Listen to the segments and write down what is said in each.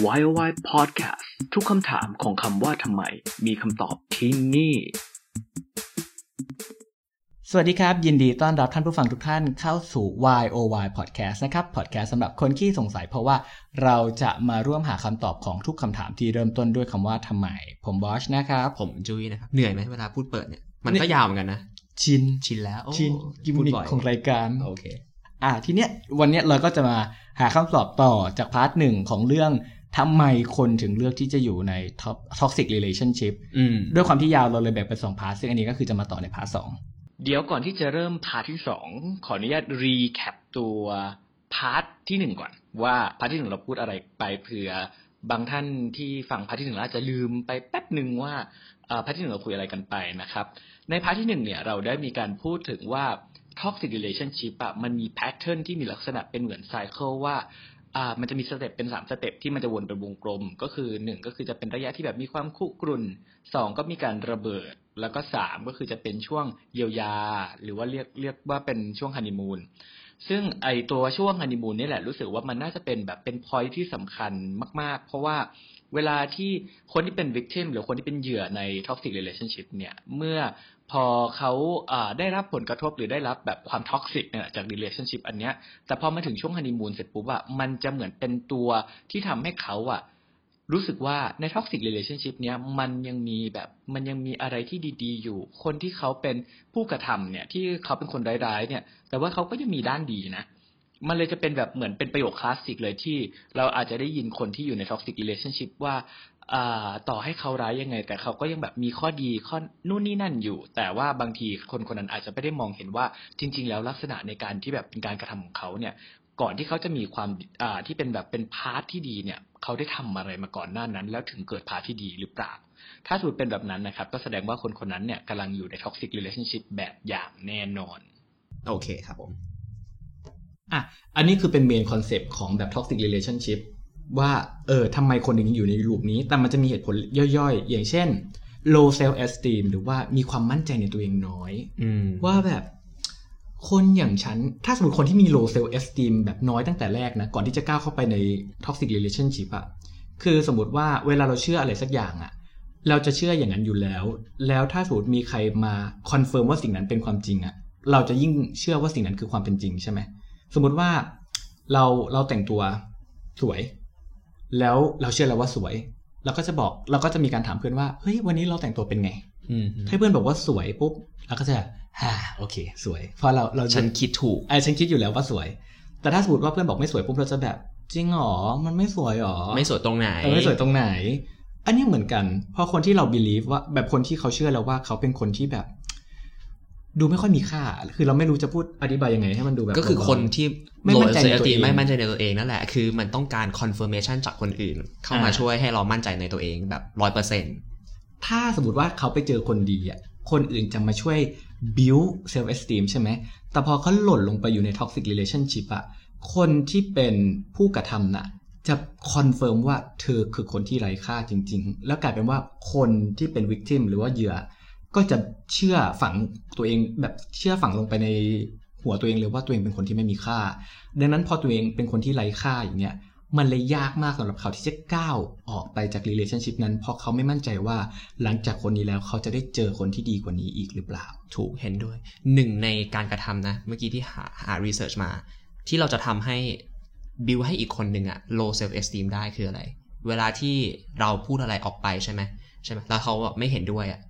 Why oh Why Podcast ทุกคำถามของคำว่าทำไม มีคำตอบที่นี่ สวัสดีครับ ยินดีต้อนรับท่านผู้ฟังทุกท่านเข้าสู่ Why oh Why Podcast นะครับ Podcast สำหรับคนที่สงสัยเพราะว่าเราจะมาร่วมหาคำตอบของทุกคำถามที่เริ่มต้นด้วยคำว่าทำไม ผมบอชนะครับ ผมจุ้ยนะครับ เหนื่อยไหมเวลาพูดเปิดเนี่ย มันก็ยาวเหมือนกันนะ ชิน ชินแล้วโอ้ชินกิมพูดมิคบ่อยของรายการ โอเค อ่าทีเนี้ยวันเนี้ยเราก็จะมาหาคำตอบต่อจาก part หนึ่งของเรื่อง ทำไมคนถึงเลือกที่จะอยู่ใน toxic relationship อืมด้วยความที่ยาวเราเลยแบ่งเป็นสอง part ซึ่งอันนี้ก็คือจะมาต่อใน part สองเดี๋ยวก่อนที่จะเริ่ม part ที่สองขออนุญาต recap ตัว part ที่หนึ่งก่อน ว่า part ที่หนึ่งเราพูดอะไรไปเผื่อบางท่านที่ฟัง part ที่หนึ่งแล้วอาจจะลืมไปแป๊บหนึ่งว่าเอ่อ part ที่หนึ่งเราคุยอะไรกันไปนะครับ ใน part ที่หนึ่งเนี่ยเราได้มีการพูดถึงว่า toxic relationship อะมันมี pattern ที่มีลักษณะเป็นเหมือน cycle ว่า อ่ามันจะมี step เป็นสาม step ที่มันจะวนเป็นวงกลม ก็คือหนึ่งก็คือจะเป็นระยะที่แบบมีความคุกรุ่นสองก็มีการระเบิด แล้วก็สามก็คือจะเป็นช่วงเยียวยา หรือว่าเรียกเรียกว่าเป็นช่วงฮันนีมูนซึ่งไอ้ตัวช่วงฮันนีมูนนี่แหละรู้สึกว่ามันน่าจะเป็นแบบเป็นพอยที่สำคัญมาก ๆ เพราะว่า เวลาที่คนที่เป็น victim หรือคนที่เป็นเหยื่อใน toxic relationship เนี่ยเมื่อพอเขาอ่าได้รับผลกระทบหรือได้รับแบบความ toxic เนี่ยจาก relationship อันเนี้ยแต่พอมาถึงช่วงฮันนีมูนเสร็จปุ๊บอะมันจะเหมือนเป็นตัวที่ทำให้เขาอะรู้สึกว่าใน toxic relationship เนี้ยมันยังมีแบบมันยังมีอะไรที่ดี ๆ อยู่ คนที่เขาเป็นผู้กระทำเนี่ยที่เขาเป็นคนร้ายๆเนี่ย แต่ว่าเขาก็ยังมีด้านดีนะ มันเลยจะเป็นแบบเหมือนเป็นประโยคคลาสสิกเลยที่เราอาจจะได้ยินคนที่อยู่ใน toxic relationship ว่าต่อให้เขาร้ายยังไง แต่เขาก็ยังแบบมีข้อดีข้อนู่นนี่นั่นอยู่ แต่ว่าบางทีคนคนนั้นอาจจะไม่ได้มองเห็นว่าจริง ๆ แล้วลักษณะในการที่แบบเป็นการกระทำของเขาเนี่ย ก่อนที่เขาจะมีความที่เป็นแบบเป็น part ที่ดีเนี่ย เขาได้ทำอะไรมาก่อนหน้านั้น แล้วถึงเกิด part ที่ดีหรือเปล่า ถ้าสมมติเป็นแบบนั้นนะครับ ก็แสดงว่าคนคนนั้นเนี่ยกำลังอยู่ใน toxic relationship แบบอย่างแน่นอน โอเคครับผม อะอันนี้คือเป็น main concept ของแบบ toxic relationship ว่าเออทำไมคนถึงอยู่ใน loop นี้ แต่มันจะมีเหตุผลย่อยๆ อย่างเช่น low self esteem หรือว่ามีความมั่นใจในตัวเองน้อยอืมว่าแบบคนอย่างฉัน ถ้าสมมติคนที่มี low self esteem แบบน้อยตั้งแต่แรกนะ ก่อนที่จะก้าวเข้าไปใน toxic relationship อะคือสมมติว่าเวลาเราเชื่ออะไรสักอย่างอะเราจะเชื่ออย่างนั้นอยู่แล้ว แล้วถ้าสมมติมีใครมา confirm ว่าสิ่งนั้นเป็นความจริงอะเราจะยิ่งเชื่อว่าสิ่งนั้นคือความเป็นจริงใช่ไหม สมมติว่าเราเราแต่งตัวสวย แล้วเราเชื่อแล้วว่าสวยเราก็จะบอกเราก็จะมีการถามเพื่อนว่าเฮ้ยวันนี้เราแต่งตัวเป็นไงอืมถ้าเพื่อนบอกว่าสวยปุ๊บเราก็จะฮ่าโอเค สวยเพราะเราเราฉันคิดถูกไอ้ฉันคิดอยู่แล้วว่าสวย แต่ถ้าสมมติว่าเพื่อนบอกไม่สวยปุ๊บเราจะแบบจริงหรอมันไม่สวยหรอไม่สวยตรงไหนเออไม่สวยตรงไหน อันนี้เหมือนกัน เพราะคนที่เรา believe ว่าแบบคนที่เขาเชื่อแล้วว่าเขาเป็นคนที่แบบ ดูไม่ค่อยมีค่า คือเราไม่รู้จะพูดอธิบายยังไงให้มันดูแบบก็คือคนที่ไม่โลมั่นใจเซในลตัวตีเองไม่มั่นใจในตัวเองนั่นแหละ คือมันต้องการ confirmation จากคนอื่น เข้ามาอ่าช่วยให้เรามั่นใจในตัวเองแบบร้อยเปอร์เซ็นต์ถ้าสมมติว่าเขาไปเจอคนดีอะ คนอื่นจะมาช่วย build self esteem ใช่ไหม แต่พอเขาหล่นลงไปอยู่ใน toxic relationship อะ คนที่เป็นผู้กระทำน่ะจะ confirm ว่าเธอคือคนที่ไร้ค่าจริง ๆ แล้วกลายเป็นว่าคนที่เป็น victim หรือว่าเหยื่อ ก็จะเชื่อฝังตัวเองแบบเชื่อฝังลงไปในหัวตัวเองเลยว่าตัวเองเป็นคนที่ไม่มีค่า ดังนั้นพอตัวเองเป็นคนที่ไร้ค่าอย่างเงี้ยมันเลยยากมากสำหรับเขาที่จะก้าวออกไปจาก relationship นั้น เพราะเขาไม่มั่นใจว่าหลังจากคนนี้แล้วเขาจะได้เจอคนที่ดีกว่านี้อีกหรือเปล่า ถูกเห็นด้วย หนึ่งในการกระทำนะ เมื่อกี้ที่หาหา research มา ที่เราจะทำให้ build ให้อีกคนหนึ่งอะ low self esteem ได้คืออะไร เวลาที่เราพูดอะไรออกไปใช่ไหมใช่ไหมแล้วเขาไม่เห็นด้วยอะ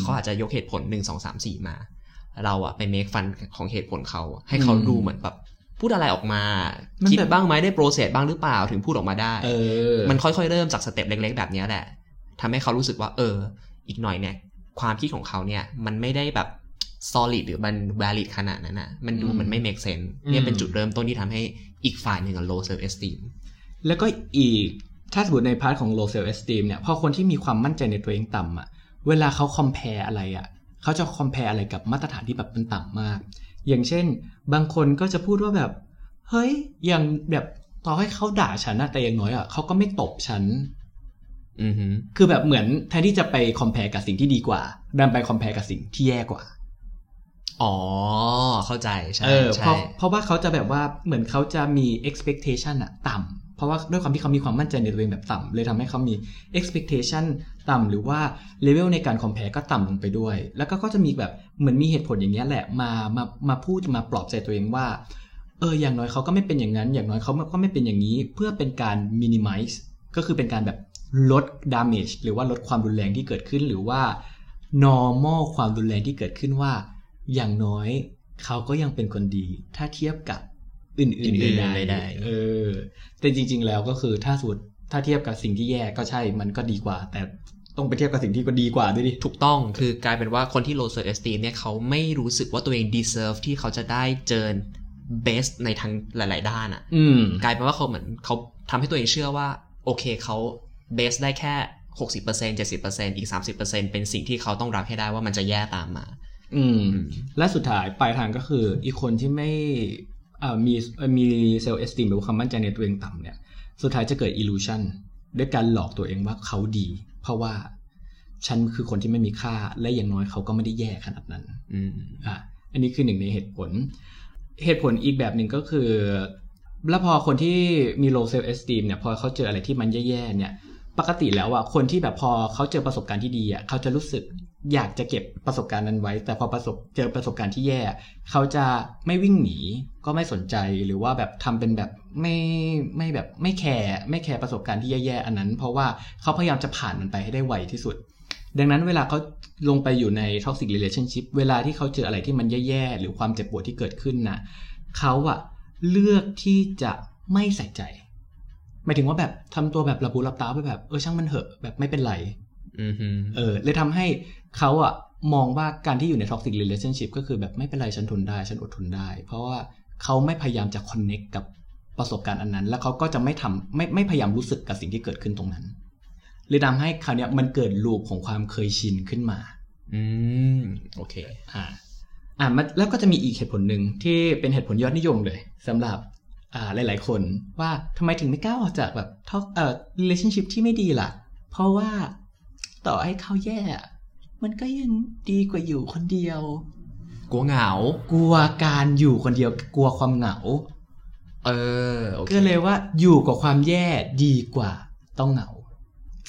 เขาอาจจะยกเหตุผลหนึ่งสองสามสี่มา เราอะไป make fun ของเหตุผลเขา ให้เขาอืมดูเหมือนแบบพูดอะไรออกมามันคิดแบบบ้างไหมได้โปรเซสบ้างหรือเปล่าถึงพูดออกมาได้เออมันค่อยๆเริ่มจากสเต็ปเล็ก ๆ แบบเนี้ยแหละทำให้เขารู้สึกว่า เออ อีกหน่อยเนี่ย ความคิดของเขาเนี่ยมันไม่ได้แบบ solid หรือมัน valid ขนาดนั้นนะมันดูอืมมันไม่ make sense อืมเนี่ยเป็นจุดเริ่มต้นที่ทำให้อีกฝ่ายหนึ่งอะ low self esteem แล้วก็อีกถ้าสมมติใน part ของ low self esteem เนี่ยพอคนที่มีความมั่นใจในตัวเองต่ำอะ เวลาเขา compare อะไรอะเขาจะ compare อะไรกับมาตรฐานที่แบบมันต่ำมาก อย่างเช่น บางคนก็จะพูดว่าแบบ เฮ้ย อย่างแบบต่อให้เขาด่าฉันนะแต่อย่างน้อยอะเขาก็ไม่ตบฉันอือฮึคือแบบเหมือนแทนที่จะไป compare กับสิ่งที่ดีกว่าดันไป compare กับสิ่งที่แย่กว่า อ๋อ เข้าใจใช่เออเพใช่ราะเพราะว่าเขาจะแบบว่าเหมือนเขาจะมี expectation อะต่ำเพราะว่าด้วยความที่เขามีความมั่นใจในตัวเองแบบต่ำเลยทำให้เขามี expectation ต่ำหรือว่า level ในการ compare ก็ต่ำลงไปด้วย แล้วก็ก็จะมีแบบเหมือนมีเหตุผลอย่างเงี้ยแหละมามามาพูดมาปลอบใจตัวเองว่าเอออย่างน้อยเขาก็ไม่เป็นอย่างนั้น อย่างน้อยเขาก็ไม่เป็นอย่างนี้ เพื่อเป็นการ minimize ก็คือเป็นการแบบลด damage หรือว่าลดความรุนแรงที่เกิดขึ้นหรือว่า normal ความรุนแรงที่เกิดขึ้นว่า อย่างน้อยเขาก็ยังเป็นคนดี ถ้าเทียบกับอื่นๆอื่นๆใดใดๆๆเออแต่จริง ๆ แล้วก็คือถ้าสุดถ้าเทียบกับสิ่งที่แย่ก็ใช่มันก็ดีกว่า แต่ ต้องไปเทียบกับสิ่งที่ก็ดีกว่าด้วยดิ ถูกต้องคือกลายเป็นว่าคนที่ low self esteem เนี่ยเขาไม่รู้สึกว่าตัวเอง deserve ที่เขาจะได้เจอ best ในทั้งหลาย ๆ ด้านอะอืมกลายเป็นว่าเขาเหมือนเขาทำให้ตัวเองเชื่อว่า โอเคเขา best ได้แค่60% 70%อีก30%เป็นสิ่งที่เขาต้องรับให้ได้ว่ามันจะแย่ตามมา อืม และสุดท้ายปลายทางก็คือ อีกคนที่ไม่อ่ามีเอ่อมี self esteem หรือความมั่นใจในตัวเองต่ำเนี่ย สุดท้ายจะเกิด illusion ด้วยการหลอกตัวเองว่าเขาดี เพราะว่าฉันคือคนที่ไม่มีค่า และอย่างน้อยเขาก็ไม่ได้แย่ขนาดนั้น อืมอะอันนี้คือหนึ่งในเหตุผล เหตุผลอีกแบบหนึ่งก็คือ แล้วพอคนที่มี low self esteem เนี่ย พอเขาเจออะไรที่มันแย่ๆเนี่ย ปกติแล้วอะคนที่แบบพอเขาเจอประสบการณ์ที่ดีอะเขาจะรู้สึก อยากจะเก็บประสบการณ์นั้นไว้ แต่พอประสบเจอประสบการณ์ที่แย่ เขาจะไม่วิ่งหนีก็ไม่สนใจหรือว่าแบบทำเป็นแบบไม่ไม่แบบไม่แคร์ไม่แคร์ประสบการณ์ที่แย่ๆอันนั้น เพราะว่าเขาพยายามจะผ่านมันไปให้ได้ไวที่สุด ดังนั้นเวลาเขาลงไปอยู่ใน toxic relationship เวลาที่เขาเจออะไรที่มันแย่ๆหรือความเจ็บปวดที่เกิดขึ้นนะเขาอะเลือกที่จะไม่ใส่ใจหมายถึงว่าแบบทำตัวแบบระบุรับตาไปแบบเออช่างมันเหอะแบบไม่เป็นไร เออ เลยทำให้เขาอะมองว่าการที่อยู่ใน toxic relationship ก็คือแบบไม่เป็นไรฉันทนได้ ฉันอดทนได้ เพราะว่าเขาไม่พยายามจะ connect กับประสบการณ์อันนั้น แล้วเขาก็จะไม่ทำไม่ไม่พยายามรู้สึกกับสิ่งที่เกิดขึ้นตรงนั้นเลยทำให้คราวเนี้ยมันเกิดลูปของความเคยชินขึ้นมา อืม โอเค อ่า อ่ามันแล้วก็จะมีอีกเหตุผลหนึ่งที่เป็นเหตุผลยอดนิยมเลยสำหรับ อ่า หลาย ๆ คนว่าทำไมถึงไม่กล้าออกจากแบบท็อกเอ่อ relationship ที่ไม่ดีล่ะ เพราะว่า ต่อให้เขาแย่ มันก็ยังดีกว่าอยู่คนเดียว กลัวเหงา กลัวการอยู่คนเดียว กลัวความเหงา เออโอเคก็เลยว่าอยู่กับความแย่ดีกว่าต้องเหงา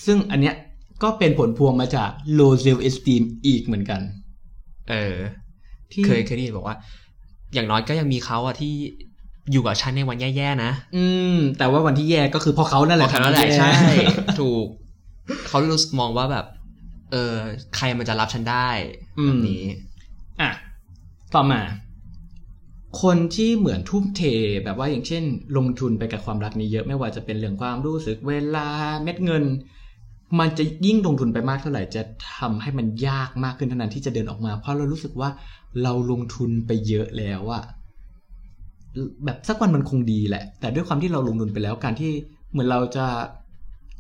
ซึ่งอันเนี้ยก็เป็นผลพวงมาจาก low self esteem อีกเหมือนกัน เออ ที่เคยเคยได้ยินบอกว่า อย่างน้อยก็ยังมีเขาอะที่อยู่กับฉันในวันแย่ๆนะ อืม แต่ว่าวันที่แย่ก็คือเพราะเขานั่นแหละเพราะเขานั่นแหละที่ย่ใช่ ถูก เขารู้สึกมองว่าแบบ เออใครมันจะรับฉันได้อืแบมบนี้ อะ ต่อมา คนที่เหมือนทุ่มเทแบบว่าอย่างเช่น ลงทุนไปกับความรักนี้เยอะไม่ว่าจะเป็นเรื่องความรู้สึกเวลาเม็ดเงิน มันจะยิ่งลงทุนไปมากเท่าไหร่ จะทำให้มันยากมากขึ้นเท่านั้นที่จะเดินออกมา เพราะเรารู้สึกว่าเราลงทุนไปเยอะแล้วอะแบบสักวันมันคงดีแหละ แต่ด้วยความที่เราลงทุนไปแล้วการที่เหมือนเราจะ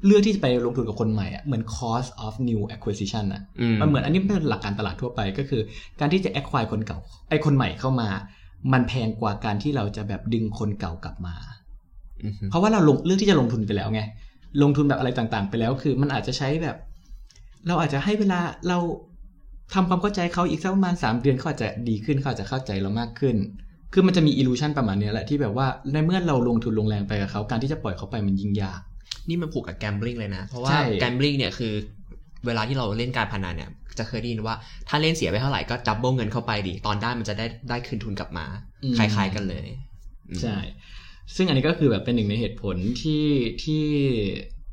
เลือกที่จะไปลงทุนกับคนใหม่อะเหมือน cost of new acquisition อะอืมมันเหมือนอันนี้เป็นหลักการตลาดทั่วไปก็คือ การที่จะ acquire คนเก่าไอ้คนใหม่เข้ามา มันแพงกว่าการที่เราจะแบบดึงคนเก่ากลับมาอืมฮึเพราะว่าเราลงเลือกที่จะลงทุนไปแล้วไงลงทุนแบบอะไรต่างๆ ไปแล้วคือ มันอาจจะใช้แบบ เราอาจจะให้เวลาเราทำความเข้าใจเขาอีกสักประมาณสามเดือนเขาอาจจะดีขึ้นเขาอาจจะเข้าใจเรามากขึ้น คือมันจะมีอิลูชันประมาณเนี้ยแหละที่แบบว่าในเมื่อเราลงทุนลงแรงไปกับเขาการที่จะปล่อยเขาไปมันยิ่งยาก นี่มันผูกกับแกมบลิงเลยนะ เพราะว่าใช่แกมบลิงเนี่ยคือเวลาที่เราเล่นการพนันเนี่ย จะเคยได้ยินว่าถ้าเล่นเสียไปเท่าไหร่ก็จับเบิลเงินเข้าไปดิตอนได้มันจะได้ได้คืนทุนกลับมาอืมคล้ายๆกันเลยอืมใช่ ซึ่งอันนี้ก็คือแบบเป็นหนึ่งในเหตุผลที่ที่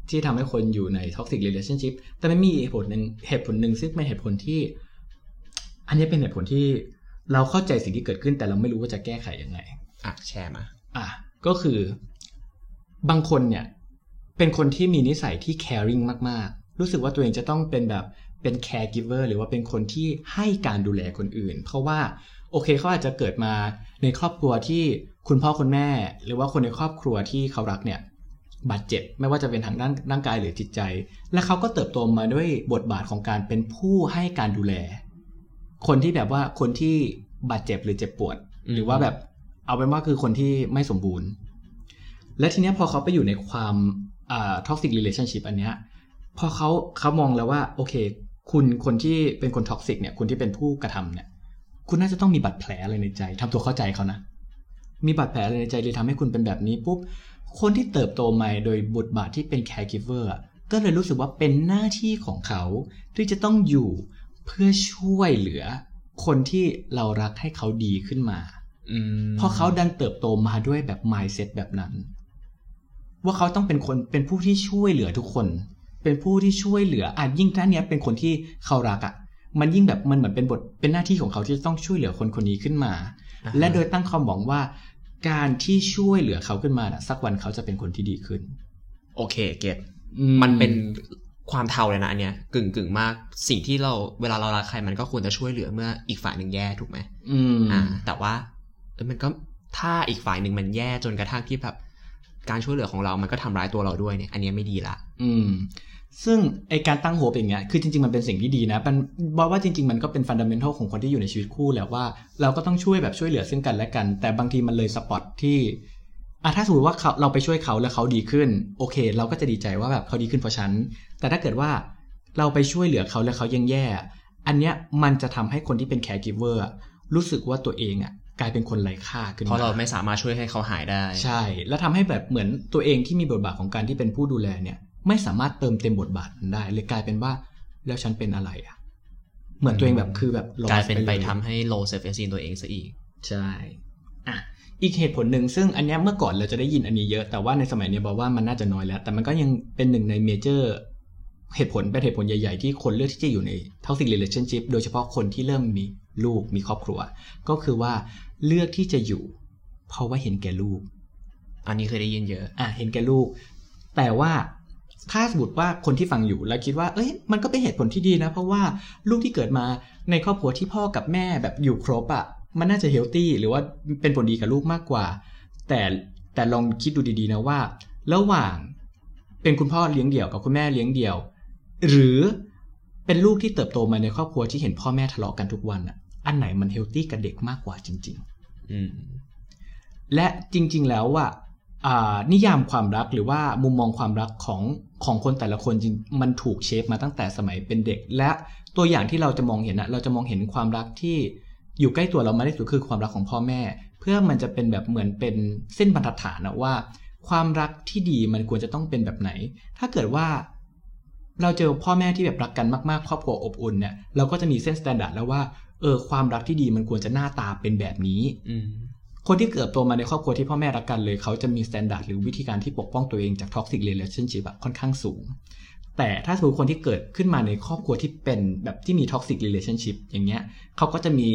ที่ทำให้คนอยู่ใน toxic relationship แต่ไม่มีเหตุผลหนึ่งเหตุผลหนึ่งซึ่งเป็นเหตุผลที่ อันนี้เป็นเหตุผลที่เราเข้าใจสิ่งที่เกิดขึ้นแต่เราไม่รู้ว่าจะแก้ไขยังไง อะแชร์มา อะก็คือบางคนเนี่ย เป็นคนที่มีนิสัยที่ caring มากๆ รู้สึกว่าตัวเองจะต้องเป็นแบบเป็น caregiver หรือว่าเป็นคนที่ให้การดูแลคนอื่น เพราะว่าโอเคเขาอาจจะเกิดมาในครอบครัวที่คุณพ่อคุณแม่ หรือว่าคนในครอบครัวที่เขารักเนี่ยบาดเจ็บไม่ว่าจะเป็นทางด้านร่างกายหรือจิตใจ และเขาก็เติบโตมาด้วยบทบาทของการเป็นผู้ให้การดูแล คนที่แบบว่าคนที่บาดเจ็บหรือเจ็บปวด หรือว่าแบบเอาเป็นว่าคือคนที่ไม่สมบูรณ์ และทีนี้พอเขาไปอยู่ในความ อ่า toxic relationship อันเนี้ยพอเขาเขามองแล้วว่า โอเค คุณคนที่เป็นคน toxic เนี่ยคุณที่เป็นผู้กระทำเนี่ย คุณน่าจะต้องมีบาดแผลอะไรในใจทำตัวเข้าใจเขานะ มีบาดแผลอะไรในใจเลยทำให้คุณเป็นแบบนี้ปุ๊บคนที่เติบโตมาโดยบทบาทที่เป็น caregiver อะก็เลยรู้สึกว่าเป็นหน้าที่ของเขา ที่จะต้องอยู่เพื่อช่วยเหลือ คนที่เรารักให้เขาดีขึ้นมาอืมเพราะเขาดันเติบโตมาด้วยแบบ mindset แบบนั้น ว่าเขาต้องเป็นคนเป็นผู้ที่ช่วยเหลือทุกคน เป็นผู้ที่ช่วยเหลืออะยิ่งท่านเนี้ยเป็นคนที่เขารักอะมันยิ่งแบบมันเหมือนเป็นบทเป็นหน้าที่ของเขาที่จะต้องช่วยเหลือคนคนนี้ขึ้นมาอ่าฮและโดยตั้งความหวังว่า การที่ช่วยเหลือเขาขึ้นมาน่ะสักวันเขาจะเป็นคนที่ดีขึ้น โอเคเก็ตมันเป็นความเทาเลยนะอันเนี้ยกึ่งกึ่งมากสิ่งที่เราเวลาเรารักใครมันก็ควรจะช่วยเหลือเมื่ออีกฝ่ายหนึ่งแย่ถูกไหมอืมอ่า แต่ว่าเออมันก็ถ้าอีกฝ่ายหนึ่งมันแย่จนกระทั่งที่แบบ การช่วยเหลือของเรามันก็ทำร้ายตัวเราด้วยเนี่ยอันนี้ไม่ดีละ อืม ซึ่งไอการตั้งโฮปอย่างเงี้ยคือจริง ๆ มันเป็นสิ่งที่ดีนะมันบอกว่าจริง ๆ มันก็เป็นฟันดัมเบลของคนที่อยู่ในชีวิตคู่แหละว่าเราก็ต้องช่วยแบบช่วยเหลือซึ่งกันและกัน แต่บางทีมันเลยสปอตที่อะถ้าสมมติว่าเขาเราไปช่วยเขาแล้วเขาดีขึ้น โอเค เราก็จะดีใจว่าแบบเขาดีขึ้นเพราะฉัน แต่ถ้าเกิดว่าเราไปช่วยเหลือเขาแล้วเขายังแย่ อันเนี้ยมันจะทำให้คนที่เป็น caregiver รู้สึกว่าตัวเองอะ กลายเป็นคนไร้ค่าขึ้นมาเพราะเราไม่สามารถช่วยให้เขาหายได้ ใช่ แล้วทำให้แบบเหมือนตัวเองที่มีบทบาทของการที่เป็นผู้ดูแลเนี่ย ไม่สามารถเติมเต็มบทบาทนั้นได้เลยกลายเป็นว่า แล้วฉันเป็นอะไรอะเหมือนตัวเองแบบคือแบบ lost กลายเป็นไปเลยทำให้ low self esteem ตัวเองซะอีก ใช่อะอีกเหตุผลหนึ่งซึ่งอันเนี้ยเมื่อก่อนเราจะได้ยินอันนี้เยอะแต่ว่าในสมัยเนี้ยบอกว่ามันน่าจะน้อยแล้ว แต่มันก็ยังเป็นหนึ่งในเมเจอร์เหตุผลเป็นเหตุผลใหญ่ ๆ ที่คนเลือกที่จะอยู่ใน toxic relationship โดยเฉพาะคนที่เริ่มมี ลูกมีครอบครัว ก็คือว่าเลือกที่จะอยู่ เพราะว่าเห็นแก่ลูก อันนี้เคยได้ยินเยอะอะเห็นแก่ลูก แต่ว่าถ้าสมมติว่าคนที่ฟังอยู่แล้วคิดว่า เอ้ย มันก็เป็นเหตุผลที่ดีนะ เพราะว่าลูกที่เกิดมาในครอบครัวที่พ่อกับแม่แบบอยู่ครบอะ่ะ มันน่าจะเฮลตี้หรือว่าเป็นผลดีกับลูกมากกว่า แต่แต่ลองคิดดูดีๆนะว่า ระหว่างเป็นคุณพ่อเลี้ยงเดี่ยวกับคุณแม่เลี้ยงเดี่ยว หรือเป็นลูกที่เติบโตมาในครอบครัวที่เห็นพ่อแม่ทะเลาะกันทุกวันอะ อันไหนมันเฮลตี้กับเด็กมากกว่าจริงๆอืมและจริง ๆ แล้วอะอ่านิยามความรักหรือว่ามุมมองความรักของของคนแต่ละคนจริงมันถูก shape มาตั้งแต่สมัยเป็นเด็ก และตัวอย่างที่เราจะมองเห็นนะเราจะมองเห็นความรักที่อยู่ใกล้ตัวเรามากที่สุดคือความรักของพ่อแม่ เพื่อมันจะเป็นแบบเหมือนเป็นเส้นบรรทัดฐานนะว่า ความรักที่ดีมันควรจะต้องเป็นแบบไหน ถ้าเกิดว่าเราเจอพ่อแม่ที่แบบรักกันมากๆ ครอบครัวอบอุ่นเนี่ยเราก็จะมีเส้น standard แล้วว่า เออ ความรักที่ดีมันควรจะหน้าตาเป็นแบบนี้อืมคนที่เกิดโตมาในครอบครัวที่พ่อแม่รักกันเลย เขาจะมี standard หรือวิธีการที่ปกป้องตัวเองจากท็อกซิกเรล t ชั่นชิพค่อนข้างสูง แต่ถ้าสมมติคนที่เกิดขึ้นมาในครอบครัวที่เป็นแบบที่มีท็อกซิกเรล t ชั่นชิพอย่างเงี้ยเขาก็จะมี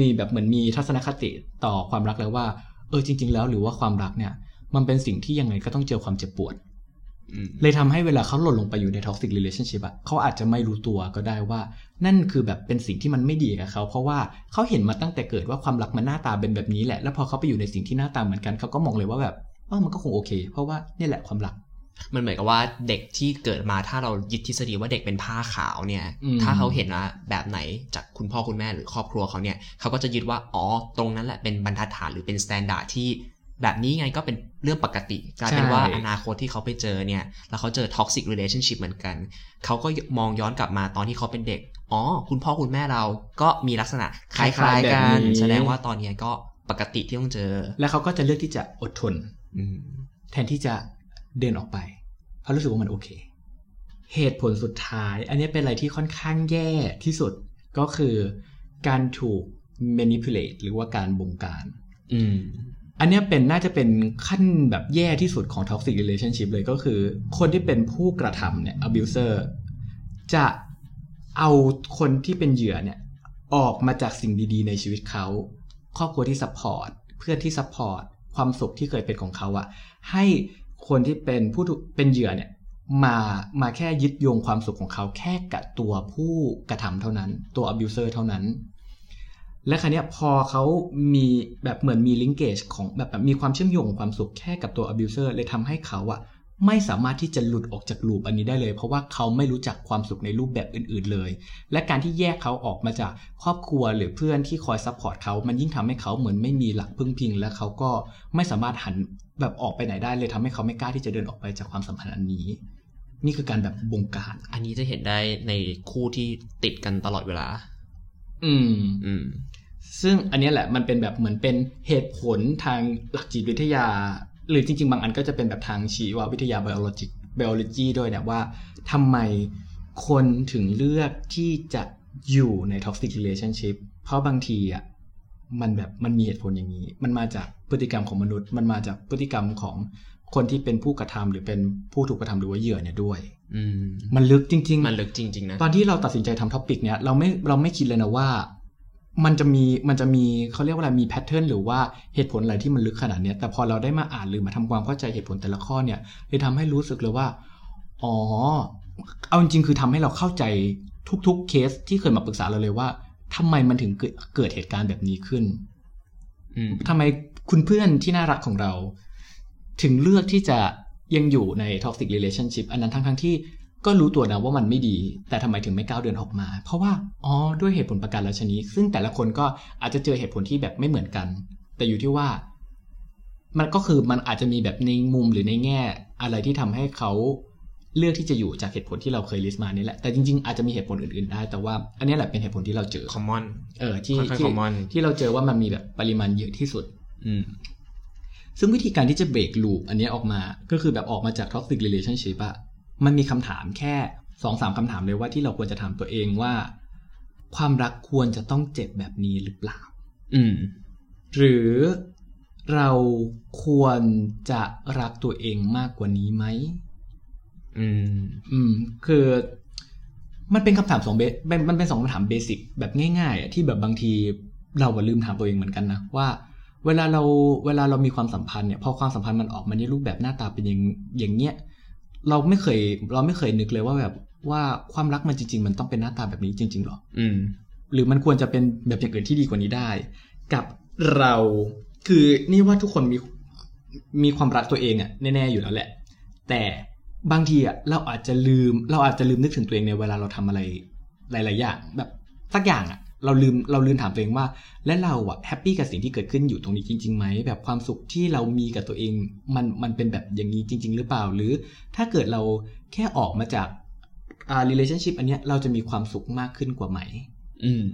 มีแบบเหมือนมีทัศนคติต่อความรักแล้วว่า เออจริง ๆ แล้วหรือว่าความรักเนี่ย มันเป็นสิ่งที่ยังไงก็ต้องเจอความเจ็บปวดอืม เลยทำให้เวลาเขาหล่นลงไปอยู่ใน toxic relationship อะเขาอาจจะไม่รู้ตัวก็ได้ว่า นั่นคือแบบเป็นสิ่งที่มันไม่ดีกับเขา เพราะว่าเขาเห็นมาตั้งแต่เกิดว่าความรักมันหน้าตาเป็นแบบนี้แหละ แล้วพอเขาไปอยู่ในสิ่งที่หน้าตาเหมือนกันเขาก็มองเลยว่าแบบเออมันก็คงโอเค เพราะว่านี่แหละความรัก มันเหมือนกับว่าเด็กที่เกิดมาถ้าเรายึดทฤษฎีว่าเด็กเป็นผ้าขาวเนี่ยอืมถ้าเขาเห็นว่าแบบไหนจากคุณพ่อคุณแม่หรือครอบครัวเขาเนี่ยเขาก็จะยึดว่าอ๋อตรงนั้นแหละเป็นบรรทัดฐานหรือเป็น standard ที่ แบบนี้ไงก็เป็นเรื่องปกติกลายเป็นว่าอนาคตที่เขาไปเจอเนี่ย แล้วเขาเจอ toxic relationship เหมือนกัน เขาก็มองย้อนกลับมาตอนที่เขาเป็นเด็ก อ๋อ คุณพ่อคุณแม่เราก็มีลักษณะคล้ายๆกัน แสดงว่าตอนเนี้ยก็ปกติที่ต้องเจอ แล้วเขาก็จะเลือกที่จะอดทนอืมแทนที่จะเดินออกไป เพราะรู้สึกว่ามันโอเค เหตุผลสุดท้าย อันนี้เป็นอะไรที่ค่อนข้างแย่ที่สุดก็คือการถูก manipulate หรือว่าการบงการ อันนี้เป็นน่าจะเป็นขั้นแบบแย่ที่สุดของ toxic relationship เลยก็คือ คนที่เป็นผู้กระทำเนี่ย abuser จะเอาคนที่เป็นเหยื่อเนี่ยออกมาจากสิ่งดีๆ ในชีวิตเขาครอบครัวที่ support เพื่อนที่ support ความสุขที่เคยเป็นของเขาอะให้คนที่เป็นผู้เป็นเหยื่อเนี่ยมามาแค่ยึดโยงความสุขของเขาแค่กับตัวผู้กระทำเท่านั้น ตัว abuser เท่านั้น และคราวนี้พอเขามีแบบเหมือนมี linkage ของแบบแบบมีความเชื่อมโยงของความสุขแค่กับตัว abuser เลยทำให้เขาอะไม่สามารถที่จะหลุดออกจาก loop อันนี้ได้เลย เพราะว่าเขาไม่รู้จักความสุขในรูปแบบอื่น ๆเลย และการที่แยกเขาออกมาจากครอบครัวหรือเพื่อนที่คอย support เขามันยิ่งทำให้เขาเหมือนไม่มีหลักพึ่งพิง และเขาก็ไม่สามารถหันแบบออกไปไหนได้เลยทำให้เขาไม่กล้าที่จะเดินออกไปจากความสัมพันธ์อันนี้ นี่คือการแบบบงการ อันนี้จะเห็นได้ในคู่ที่ติดกันตลอดเวลา อืมอืม ซึ่งอันเนี้ยแหละมันเป็นแบบเหมือนเป็นเหตุผลทางหลักจิตวิทยา หรือจริง ๆ บางอันก็จะเป็นแบบทางชีววิทยา biology biology ด้วยเนี่ยว่าทำไมคนถึงเลือกที่จะอยู่ใน toxic relationship เพราะบางทีอะมันแบบมันมีเหตุผลอย่างนี้ มันมาจากพฤติกรรมของมนุษย์ มันมาจากพฤติกรรมของคนที่เป็นผู้กระทำหรือเป็นผู้ถูกกระทำหรือว่าเหยื่อเนี่ยด้วยอื มมันลึกจริง ๆ มันลึกจริง ๆ นะ ตอนที่เราตัดสินใจทำ topic เนี้ยเราไม่เราไม่คิดเลยนะว่า มันจะมีมันจะมีเขาเรียกว่าอะไรมี pattern หรือว่าเหตุผลอะไรที่มันลึกขนาดเนี้ย แต่พอเราได้มาอ่านหรือมาทำความเข้าใจเหตุผลแต่ละข้อเนี่ยเลยทำให้รู้สึกเลยว่า อ๋อ เอาจริงๆคือทำให้เราเข้าใจทุกๆเคสที่เคยมาปรึกษาเราเลยว่าทำไมมันถึงเกิดเกิดเหตุการณ์แบบนี้ขึ้นอืมทำไมคุณเพื่อนที่น่ารักของเรา ถึงเลือกที่จะ ยังอยู่ใน toxic relationship อันนั้นทั้งๆที่ก็รู้ตัวนะว่ามันไม่ดี แต่ทำไมถึงไม่ก้าวเดินออกมา เพราะว่าอ๋อด้วยเหตุผลประการราชนี้ซึ่งแต่ละคนก็อาจจะเจอเหตุผลที่แบบไม่เหมือนกัน แต่อยู่ที่ว่า มันก็คือมันอาจจะมีแบบในมุมหรือในแง่ อะไรที่ทำให้เขาเลือกที่จะอยู่จากเหตุผลที่เราเคยลิสต์มานี่แหละ แต่จริงๆ อาจจะมีเหตุผลอื่นๆ ได้ แต่ว่าอันนี้แหละเป็นเหตุผลที่เราเจอ common เออที่ค่อนข้างที่ common ที่เราเจอว่ามันมีแบบปริมาณเยอะที่สุด อืม ซึ่งวิธีการที่จะเบรกลูปอันเนี้ยออกมา ก็คือแบบออกมาจาก toxic relationship อะมันมีคำถามแค่สองสามคำถามเลยว่าที่เราควรจะถามตัวเองว่า ความรักควรจะต้องเจ็บแบบนี้หรือเปล่า อืม หรือเราควรจะรักตัวเองมากกว่านี้ไหม อืม อืม คือ มันเป็นคำถามสองเบสเป็นมันเป็นสองคำถามเบสิกแบบง่ายๆอะที่แบบบางทีเราอะลืมถามตัวเองเหมือนกันนะว่า เวลาเราเวลาเรามีความสัมพันธ์เนี่ยพอความสัมพันธ์มันออกมาในรูปแบบหน้าตาเป็นอย่างอย่างเงี้ยเราไม่เคยเราไม่เคยนึกเลยว่าแบบว่าความรักมันจริง ๆ มันต้องเป็นหน้าตาแบบนี้จริง ๆหรออืม หรือมันควรจะเป็นแบบอย่างอื่นที่ดีกว่านี้ได้ กับเราคือนี่ว่าทุกคนมีมีความรักตัวเองอะแน่ๆอยู่แล้วแหละ แต่บางทีอะเราอาจจะลืม เราอาจจะลืมนึกถึงตัวเองในเวลาเราทำอะไรหลายๆอย่างแบบสักอย่างอะ เราลืมเราลืมถามตัวเองว่า และเราอะ happy กับสิ่งที่เกิดขึ้นอยู่ตรงนี้จริงๆไหมแบบความสุขที่เรามีกับตัวเองมันมันเป็นแบบอย่างนี้จริง ๆ หรือเปล่า หรือถ้าเกิดเราแค่ออกมาจากอ่า relationship อันเนี้ยเราจะมีความสุขมากขึ้นกว่าไหม อืม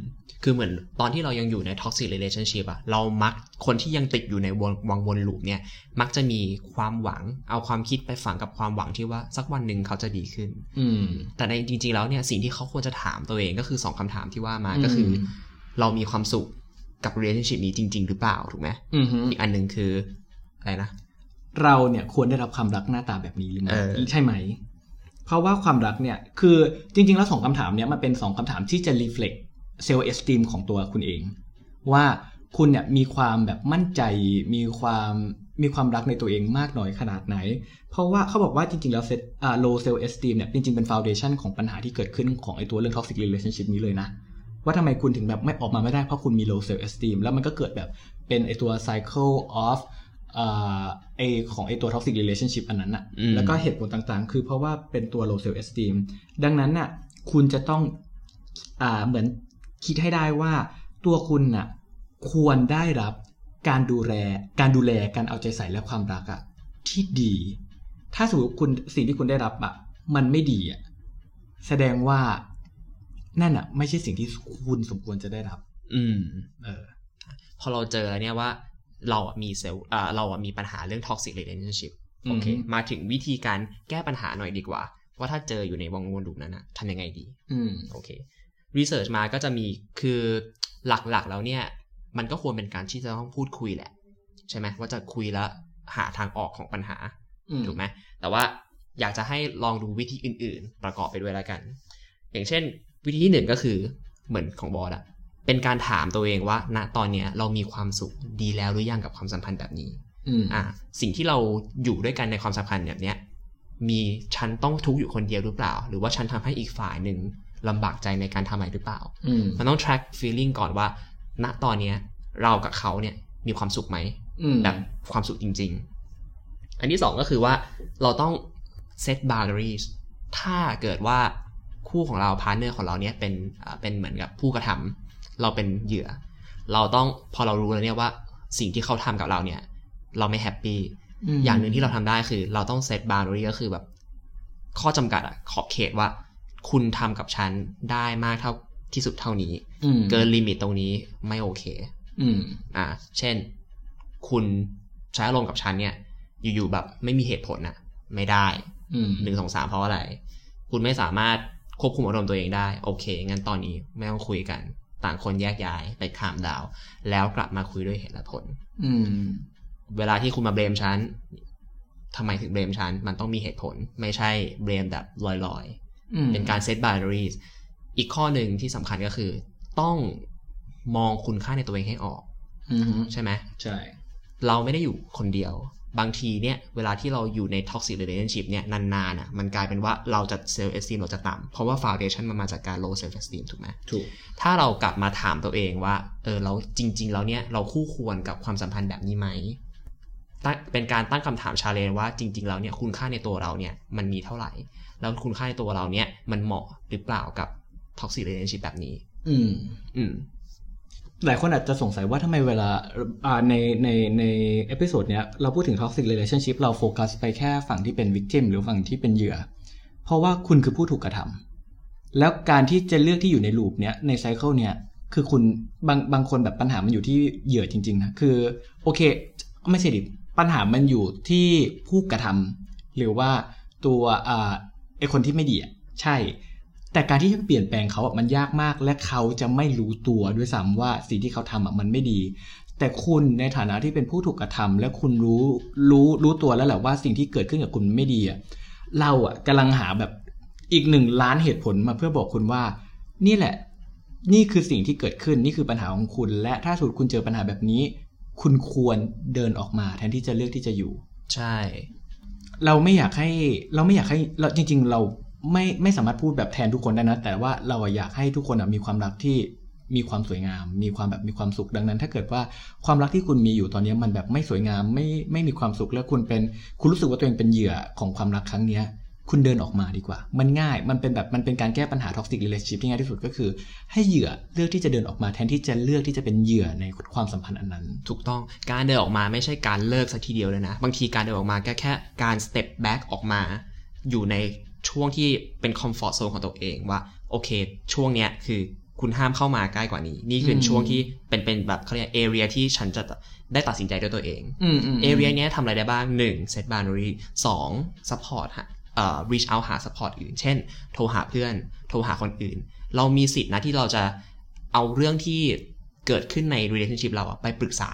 คือเหมือนตอนที่เรายังอยู่ใน toxic relationship อะเรามักคนที่ยังติดอยู่ในวงวังวนลูปเนี่ย มักจะมีความหวัง เอาความคิดไปฝังกับความหวังที่ว่าสักวันหนึ่งเขาจะดีขึ้น อืม แต่ในจริง ๆ แล้วเนี่ยสิ่งที่เขาควรจะถามตัวเองก็คือสองคำถามที่ว่ามาอืมก็คือ เรามีความสุขกับ relationship นี้จริง ๆ หรือเปล่าถูกไหมอือฮึอีกอันหนึ่งคืออะไรนะเราเนี่ยควรได้รับความรักหน้าตาแบบนี้หรือไม่เออใช่ไหม เพราะว่าความรักเนี่ยคือจริง ๆ แล้วสองคำถามเนี่ยมันเป็นสองคำถามที่จะ reflect self esteem ของตัวคุณเอง ว่าคุณเนี่ยมีความแบบมั่นใจ มีความมีความรักในตัวเองมากน้อยขนาดไหน เพราะว่าเขาบอกว่าจริงๆ แล้ว set อ่า low self esteem เนี่ยจริงๆ เป็น foundation ของปัญหาที่เกิดขึ้นของไอตัวเรื่อง toxic relationship นี้เลยนะ ว่าทำไมคุณถึงแบบไม่ออกมาไม่ได้เพราะคุณมี low self esteem แล้วมันก็เกิดแบบเป็นไอตัว cycle of อ่าไอของไอตัว toxic relationship อันนั้นอะอืมแล้วก็เหตุผลต่างๆ คือเพราะว่าเป็นตัว low self esteem ดังนั้นน่ะคุณจะต้องอ่าเหมือน คิดให้ได้ว่าตัวคุณน่ะควรได้รับการดูแลการดูแลการเอาใจใส่และความรักอะที่ดี ถ้าสมมติคุณสิ่งที่คุณได้รับอะมันไม่ดีอะแสดงว่านั่นอะไม่ใช่สิ่งที่คุณสมควรจะได้รับ อืม เออ พอเราเจอแล้วเนี่ยว่า เราอะมีเซลล์อ่าเราอะมีปัญหาเรื่อง toxic relationship โอเคอือฮึมาถึงวิธีการแก้ปัญหาหน่อยดีกว่า ว่าถ้าเจออยู่ในวงวน loop นั้นนะทำยังไงดี อืม โอเค research มาก็จะมีคือหลักๆแล้วเนี่ย มันก็ควรเป็นการที่จะต้องพูดคุยแหละ ใช่ไหมว่าจะคุยแล้วหาทางออกของปัญหาอืมถูกไหมแต่ว่าอยากจะให้ลองดูวิธีอื่น ๆ ประกอบไปด้วยแล้วกัน อย่างเช่น วิธีที่หนึ่งก็คือเหมือนของบอสอะเป็นการถามตัวเองว่า ณตอนเนี้ยเรามีความสุขดีแล้วหรือยังกับความสัมพันธ์แบบนี้อืมอะสิ่งที่เราอยู่ด้วยกันในความสัมพันธ์แบบเนี้ยมีฉันต้องทุกข์อยู่คนเดียวหรือเปล่า หรือว่าฉันทำให้อีกฝ่ายหนึ่ง ลำบากใจในการทำอะไรหรือเปล่าอืมมันต้อง track feeling ก่อนว่า ณตอนเนี้ย เรากับเขาเนี่ยมีความสุขไหมอืมแบบความสุขจริง ๆ อันที่สองก็คือว่าเราต้อง set boundaries ถ้าเกิดว่าคู่ของเรา partner ของเราเนี่ยเป็นอ่าเป็นเหมือนกับผู้กระทำเราเป็นเหยื่อ เราต้องพอเรารู้แล้วเนี่ยว่าสิ่งที่เขาทำกับเราเนี่ย เราไม่ happy อย่างหนึ่งที่เราทำได้คือ เราต้อง set boundary ก็คือแบบ ข้อจำกัดอะขอบเขตว่า คุณทำกับฉันได้มากเท่าที่สุดเท่านี้อืมเกินลิมิตตรงนี้ไม่โอเค อืม อ่า เช่น คุณใช้อารมณ์กับฉันเนี่ย อยู่ๆแบบไม่มีเหตุผลนะไม่ได้อืมหนึ่งสองสามเพราะอะไร คุณไม่สามารถควบคุมอารมณ์ตัวเองได้ โอเค งั้นตอนนี้ไม่ต้องคุยกัน ต่างคนแยกย้ายไปขามดาว แล้วกลับมาคุยด้วยเหตุและผล อืม เวลาที่คุณมาเบรมฉันทำไมถึงเบรมฉัน มันต้องมีเหตุผล ไม่ใช่เบรมแบบลอยอืมๆ เป็นการเซตบา u รี s อีกข้อหนึ่งที่สำคัญก็คือ ต้องมองคุณค่าในตัวเองให้ออกอืมใช่ไหมใช่ เราไม่ได้อยู่คนเดียว บางทีเนี่ย เวลาที่เราอยู่ใน toxic relationship เนี่ยนานๆอะมันกลายเป็นว่าเราจะ self esteem เราจะต่ำเพราะว่า foundation มันมาจากการ low self esteem ถูกไหมถูก ถ้าเรากลับมาถามตัวเองว่า เออเราจริง ๆ แล้วเนี่ยเราคู่ควรกับความสัมพันธ์แบบนี้ไหมตั้งเป็นการตั้งคำถาม challenge ว่าจริง ๆ แล้วเนี่ยคุณค่าในตัวเราเนี่ยมันมีเท่าไหร่ แล้วคุณค่าในตัวเราเนี่ยมันเหมาะหรือเปล่ากับ toxic relationship แบบนี้ อืม อืมหลายคนอาจจะสงสัยว่าทำไมเวลาอ่าในในใน episode เนี้ยเราพูดถึง toxic relationship เราโฟกัสไปแค่ฝั่งที่เป็น victim หรือฝั่งที่เป็นเหยื่อ เพราะว่าคุณคือผู้ถูกกระทำแล้วการที่จะเลือกที่อยู่ใน loop เนี้ยใน cycle เนี้ยคือคุณบางบางคนแบบปัญหามันอยู่ที่เหยื่อจริงๆนะคือ โอเค ไม่ใช่ดิปัญหามันอยู่ที่ผู้กระทำหรือว่าตัวอ่า ไอคนที่ไม่ดีอะใช่ แต่การที่จะเปลี่ยนแปลงเขาอะมันยากมาก และเขาจะไม่รู้ตัวด้วยซ้ำว่าสิ่งที่เขาทำอะมันไม่ดี แต่คุณในฐานะที่เป็นผู้ถูกกระทำและคุณรู้รู้รู้ตัวแล้วแหละว่าสิ่งที่เกิดขึ้นกับคุณไม่ดีอะเราอะกำลังหาแบบอีกหนึ่งล้านเหตุผลมาเพื่อบอกคุณว่า นี่แหละ นี่คือสิ่งที่เกิดขึ้นนี่คือปัญหาของคุณ และถ้าสุดคุณเจอปัญหาแบบนี้ คุณควรเดินออกมาแทนที่จะเลือกที่จะอยู่ ใช่ เราไม่อยากให้เราไม่อยากให้เราจริง ๆ เราไม่ไม่สามารถพูดแบบแทนทุกคนได้นะ แต่ว่าเราอยากให้ทุกคนมีความรักที่มีความสวยงาม มีความแบบมีความสุขดังนั้น ถ้าเกิดว่าความรักที่คุณมีอยู่ตอนนี้มันแบบไม่สวยงามไม่ไม่มีความสุขแล้วคุณเป็นคุณรู้สึกว่าตัวเองเป็นเหยื่อของความรักครั้งเนี้ย คุณเดินออกมาดีกว่า มันง่าย มันเป็นแบบ มันเป็นการแก้ปัญหา toxic relationship ที่ง่ายที่สุดก็คือ ให้เหยื่อเลือกที่จะเดินออกมาแทนที่จะเลือกที่จะเป็นเหยื่อในความสัมพันธ์อันนั้น ถูกต้อง การเดินออกมาไม่ใช่การเลิกสักทีเดียวเลยนะ บางทีการเดินออกมาก็แค่การ step back ออกมา อยู่ในช่วงที่เป็น comfort zone ของตัวเองว่า โอเค ช่วงเนี้ยคือคุณห้ามเข้ามาใกล้กว่านี้ นี่คืออมช่วงที่เป็นเป็นแบบเขาเรียก area ที่ฉันจะได้ตัดสินใจด้วยตัวเองอืมอืมเอเรียเนี้ยทำอะไรได้บ้าง 1. set boundary 2. support หาเอ่อ reach out หา support อื่น เช่น โทรหาเพื่อน โทรหาคนอื่น เรามีสิทธินะที่เราจะเอาเรื่องที่เกิดขึ้นใน relationship เราอะไปปรึกษา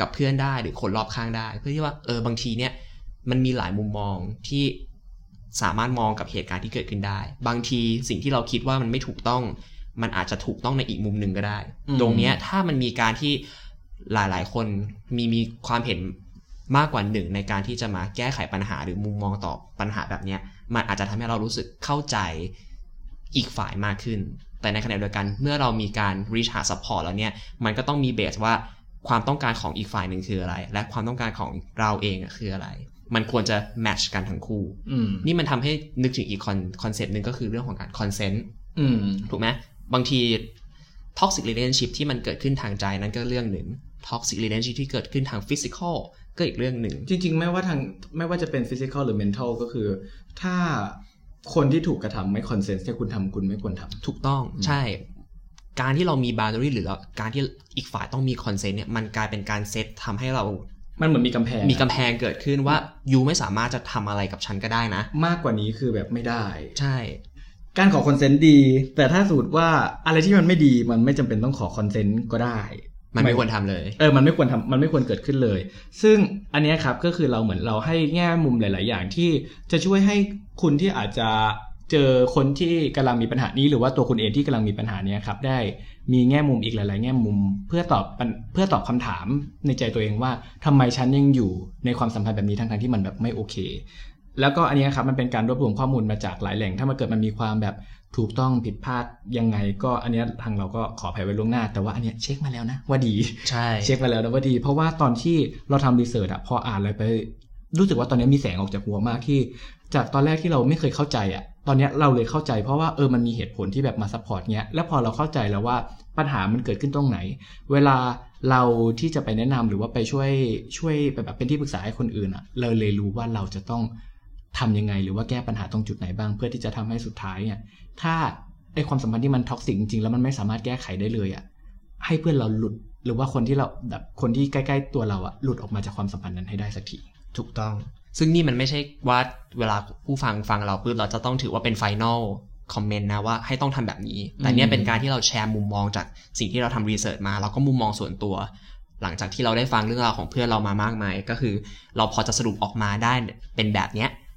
กับเพื่อนได้หรือคนรอบข้างได้ เพื่อที่ว่าเออบางทีเนี่ยมันมีหลายมุมมองที่สามารถมองกับเหตุการณ์ที่เกิดขึ้นได้ บางทีสิ่งที่เราคิดว่ามันไม่ถูกต้อง มันอาจจะถูกต้องในอีกมุมหนึ่งก็ได้ ตรงเนี้ยถ้ามันมีการที่หลายๆ คนมีมีความเห็น มากกว่าหนึ่งในการที่จะมาแก้ไขปัญหาหรือมุมมองต่อปัญหาแบบเนี้ยมันอาจจะทำให้เรารู้สึกเข้าใจอีกฝ่ายมากขึ้น แต่ในขณะเดียวกันเมื่อเรามีการ reach หา support แล้วเนี่ยมันก็ต้องมีเบสว่าความต้องการของอีกฝ่ายหนึ่งคืออะไร และความต้องการของเราเองอะคืออะไร มันควรจะ match กันทั้งคู่อืมนี่มันทำให้นึกถึงอีกคอนเซปต์หนึ่งก็คือเรื่องของการ consent อืมถูกไหมบางที toxic relationship ที่มันเกิดขึ้นทางใจนั้นก็เรื่องหนึ่ง toxic relationship ที่เกิดขึ้นทาง physical ก็อี กเรื่องหนึ่ง จริง ๆ ไม่ว่าทางไม่ว่าจะเป็น physical หรือ mental ก็คือ ถ้าคนที่ถูกกระทำไม่ consent เนี่ยคุณทำคุณไม่ควรทำถูกต้องใช่ การที่เรามี boundary หรือการที่อีกฝ่ายต้องมี consent เนี่ยมันกลายเป็นการเซตทำให้เรามันเหมือนมีกำแพง มีกำแพงเกิดขึ้นว่ายูไม่สามารถจะทำอะไรกับฉันก็ได้นะ มากกว่านี้คือแบบไม่ได้ ใช่ การขอ consent ดี แต่ถ้าสมมติว่าอะไรที่มันไม่ดีมันไม่จำเป็นต้องขอ consent ก็ได้ มันไม่ควรทำเลย เออ มันไม่ควรทำมันไม่ควรเกิดขึ้นเลย ซึ่งอันเนี้ยครับก็คือเราเหมือนเราให้แง่มุมหลาย ๆ อย่างที่จะช่วยให้คุณที่อาจจะเจอคนที่กำลังมีปัญหานี้ หรือว่าตัวคุณเองที่กำลังมีปัญหาเนี้ยครับ ได้มีแง่มุมอีกหลาย ๆ แง่มุม เพื่อตอบปัญเพื่อตอบคำถามในใจตัวเองว่าทำไมฉันยังอยู่ในความสัมพันธ์แบบนี้ทั้ง ๆ ที่มันแบบไม่โอเค แล้วก็อันเนี้ยครับมันเป็นการรวบรวมข้อมูลมาจากหลายแหล่ง ถ้ามันเกิดมันมีความแบบ ถูกต้องผิดพลาดยังไงก็อันเนี้ยทางเราก็ขออภัยไว้ล่วงหน้า แต่ว่าอันเนี้ยเช็คมาแล้วนะว่าดีใช่เช็คมาแล้วนะว่าดี เพราะว่าตอนที่เราทำ research อะพออ่านอะไรไป รู้สึกว่าตอนนี้มีแสงออกจากหัวมากที่ จากตอนแรกที่เราไม่เคยเข้าใจอะตอนเนี้ยเราเลยเข้าใจเพราะว่าเออมันมีเหตุผลที่แบบมา support เนี้ยแล้วพอเราเข้าใจแล้วว่าปัญหามันเกิดขึ้นตรงไหน เวลาเราที่จะไปแนะนำหรือว่าไปช่วยช่วยไปแบบเป็นที่ปรึกษาให้คนอื่นอะเราเลยรู้ว่าเราจะต้อง ทำยังไงหรือว่าแก้ปัญหาตรงจุดไหนบ้าง เพื่อที่จะทำให้สุดท้ายเนี่ยถ้าไอความสัมพันธ์ที่มัน toxic จริงๆแล้วมันไม่สามารถแก้ไขได้เลยอะให้เพื่อนเราหลุดหรือว่าคนที่เราแบบคนที่ใกล้ ๆ ตัวเราอะหลุดออกมาจากความสัมพันธ์นั้นให้ได้สักทีถูกต้อง ซึ่งนี่มันไม่ใช่ว่าเวลาผู้ฟังฟังเราปุ๊บเราจะต้องถือว่าเป็น finalคอมเมนต์นะว่าให้ต้องทำแบบนี้ แต่เนี่ยเป็นการที่เราแชร์มุมมองจากสิ่งที่เราทำ research มา แล้วก็มุมมองส่วนตัว หลังจากที่เราได้ฟังเรื่องราวของเพื่อนเรามามากมาย ก็คือ เราพอจะสรุปออกมาได้เป็นแบบเนี้ยอ่าอืม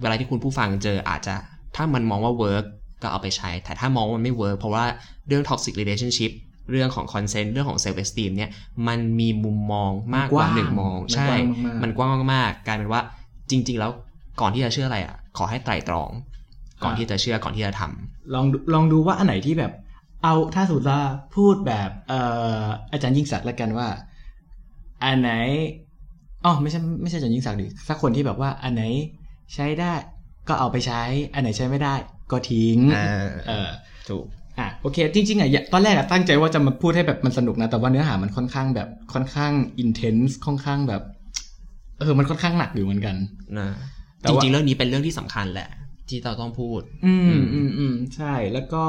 เวลาที่คุณผู้ฟังเจออาจจะถ้ามันมองว่า work ก็เอาไปใช้ แต่ถ้ามองว่ามันไม่ work เพราะว่าเรื่อง toxic relationship เรื่องของ consent เรื่องของ self esteem เนี่ยมันมีมุมมองมากกว่าหนึ่งมองมันใช่กว้างมากๆมันกว้างมากๆกลายเป็นว่าจริง ๆ แล้วก่อนที่จะเชื่ออะไรอะ ขอให้ไตร่ตรอง ก่อนที่จะเชื่อก่อนที่จะทำลองดูลองดูว่าอันไหนที่แบบ เอาถ้าสมมติว่าพูดแบบเอ่ออาจารย์ยิ่งศักดิ์ละกันว่า อันไหน อ๋อไม่ใช่ไม่ใช่อาจารย์ยิ่งศักดิ์ดิสักคนที่แบบว่าอันไหนใช้ได้ก็เอาไปใช้ อันไหนใช้ไม่ได้ ก็ทิ้งเออเออถูกอะโอเค จริงๆอะอย่าตอนแรกอะตั้งใจว่าจะมาพูดให้แบบมันสนุกนะ แต่ว่าเนื้อหามันค่อนข้างแบบค่อนข้างอินเทนส์ค่อนข้างแบบ เออ มันค่อนข้างหนักอยู่เหมือนกันนะแต่จว่าริงๆเรื่องนี้เป็นเรื่องที่สำคัญแหละ ที่เราต้องพูด อือืมมอืมอืมใช่ แล้วก็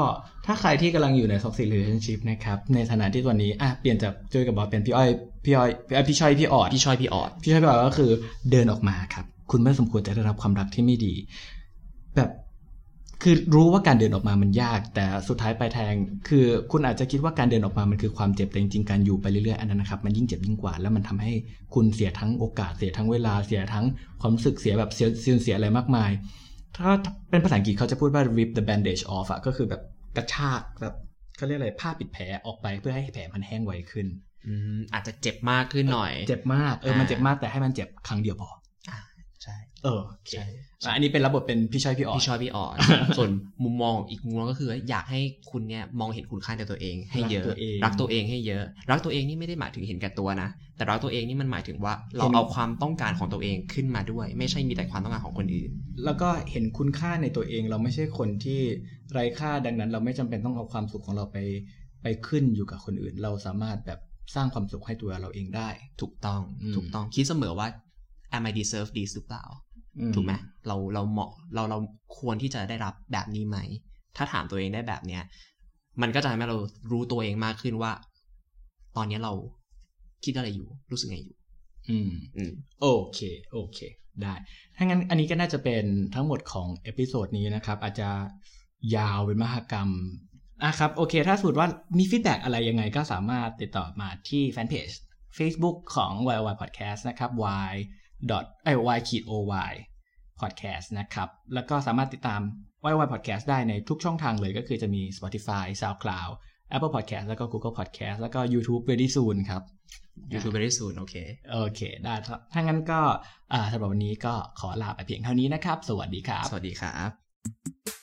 ถ้าใครที่กำลังอยู่ใน toxic relationship นะครับ ในฐานะที่ตอนนี้ อะ เปลี่ยนจากเจอกับบอสเป็นพี่อ้อย พี่อ้อยพี่อ้อยพี่ชอย พี่ออด พี่ชอย พี่ออด พี่ชอย พี่ออดก็คือเดินออกมาครับ คุณไม่สมควรจะได้รับความรักที่ไม่ดี แบบคือรู้ว่าการเดินออกมามันยาก แต่สุดท้ายปลายทางคือคุณอาจจะคิดว่าการเดินออกมามันคือความเจ็บแต่จริงๆการอยู่ไปเรื่อยๆอันนั้นนะครับมันยิ่งเจ็บยิ่งกว่าแล้วมันทำให้คุณเสียทั้งโอกาสเสียทั้งเวลาเสียทั้งความรู้สึกเสียแบบเสียเสียเสียอะไรมากมาย ถ้าเป็นภาษาอังกฤษเขาจะพูดว่า rip the bandage off อะก็คือแบบกระชากแบบเขาเรียกอะไรผ้าปิดแผลออกไปเพื่อให้แผลมันแห้งไวขึ้นอืมอาจจะเจ็บมากขึ้นหน่อย เจ็บมากเออมันเจ็บมากแต่ให้มันเจ็บครั้งเดียวพอ ใช่เออโอเคใช่อะอันนี้เป็นระบบเป็นพี่ชายพี่ออดพี่ชอยพี่ออดส่วนมุมมองอีกมุมมองก็คืออยากให้คุณเนี่ยมองเห็นคุณค่าในตัวเอง ให้เยอะรักตัวเองรักตัวเองให้เยอะ รักตัวเองนี่ไม่ได้หมายถึงเห็นแก่ตัวนะ แต่รักตัวเองนี่มันหมายถึงว่า เราเห็นเอาความต้องการของตัวเองขึ้นมาด้วย ไม่ใช่มีแต่ความต้องการของคนอื่น แล้วก็เห็นคุณค่าในตัวเองเราไม่ใช่คนที่ไร้ค่าดังนั้น เราไม่จำเป็นต้องเอาความสุขของเราไปไปขึ้นอยู่กับคนอื่น เราสามารถแบบสร้างความสุขให้ตัวเราเองได้ ถูกต้องอืมถูกต้องคิดเสมอว่า am I deserve this หรือเปล่า ถูกไหมเราเราเหมาะเราเราควรที่จะได้รับแบบนี้ไหม ถ้าถามตัวเองได้แบบเนี้ย มันก็จะทำให้เรารู้ตัวเองมากขึ้นว่า ตอนนี้เราคิดอะไรอยู่ รู้สึกไงอยู่ อืมอืมโอเค โอเค ได้ ถ้างั้นอันนี้ก็น่าจะเป็นทั้งหมดของ episode นี้นะครับ อาจจะยาวเป็นมหกรรมอะครับ โอเค ถ้าสมมติว่ามี feedback อะไรยังไงก็สามารถติดต่อมาที่แฟนเพจ Facebook ของ y y Podcast นะครับ y dot เอ้ย y ขีด o y podcast นะครับ แล้วก็สามารถติดตาม y y Podcast ได้ในทุกช่องทางเลยก็คือจะมี Spotify SoundCloud Apple Podcast แล้วก็ Google Podcast แล้วก็ YouTube Ready Soon ครับ YouTube very soon โอเค โอเค ได้ครับถ้างั้นก็อ่าสำหรับวันนี้ก็ขอลาไปเพียงเท่านี้นะครับ สวัสดีครับ สวัสดีครับ